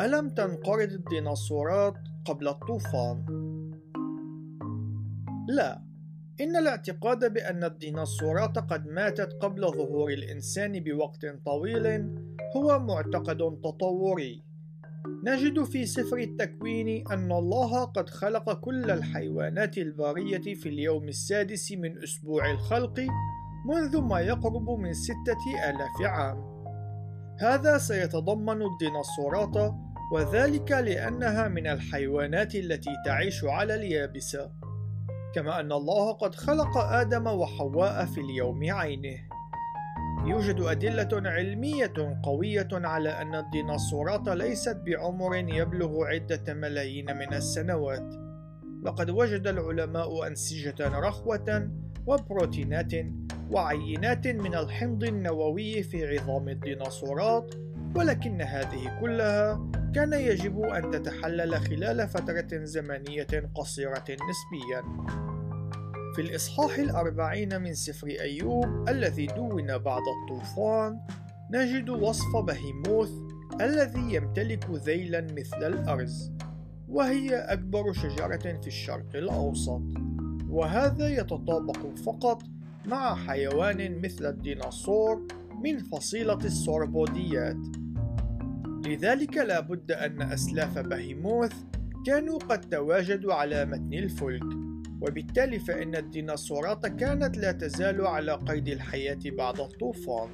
ألم تنقرض الديناصورات قبل الطوفان؟ لا، إن الاعتقاد بأن الديناصورات قد ماتت قبل ظهور الإنسان بوقت طويل هو معتقد تطوري. نجد في سفر التكوين أن الله قد خلق كل الحيوانات البرية في اليوم السادس من أسبوع الخلق منذ ما يقرب من ستة آلاف عام. هذا سيتضمن الديناصورات وذلك لأنها من الحيوانات التي تعيش على اليابسة كما أن الله قد خلق آدم وحواء في اليوم عينه. يوجد أدلة علمية قوية على أن الديناصورات ليست بعمر يبلغ عدة ملايين من السنوات. لقد وجد العلماء أنسجة رخوة وبروتينات وعينات من الحمض النووي في عظام الديناصورات ولكن هذه كلها كان يجب أن تتحلل خلال فترة زمنية قصيرة نسبيا. في الإصحاح الأربعين من سفر أيوب الذي دون بعد الطوفان نجد وصف بهيموث الذي يمتلك ذيلا مثل الأرز وهي أكبر شجرة في الشرق الأوسط. وهذا يتطابق فقط مع حيوان مثل الديناصور من فصيلة السوربوديات. لذلك لا بد أن أسلاف بهيموث كانوا قد تواجدوا على متن الفلك وبالتالي فإن الديناصورات كانت لا تزال على قيد الحياة بعد الطوفان.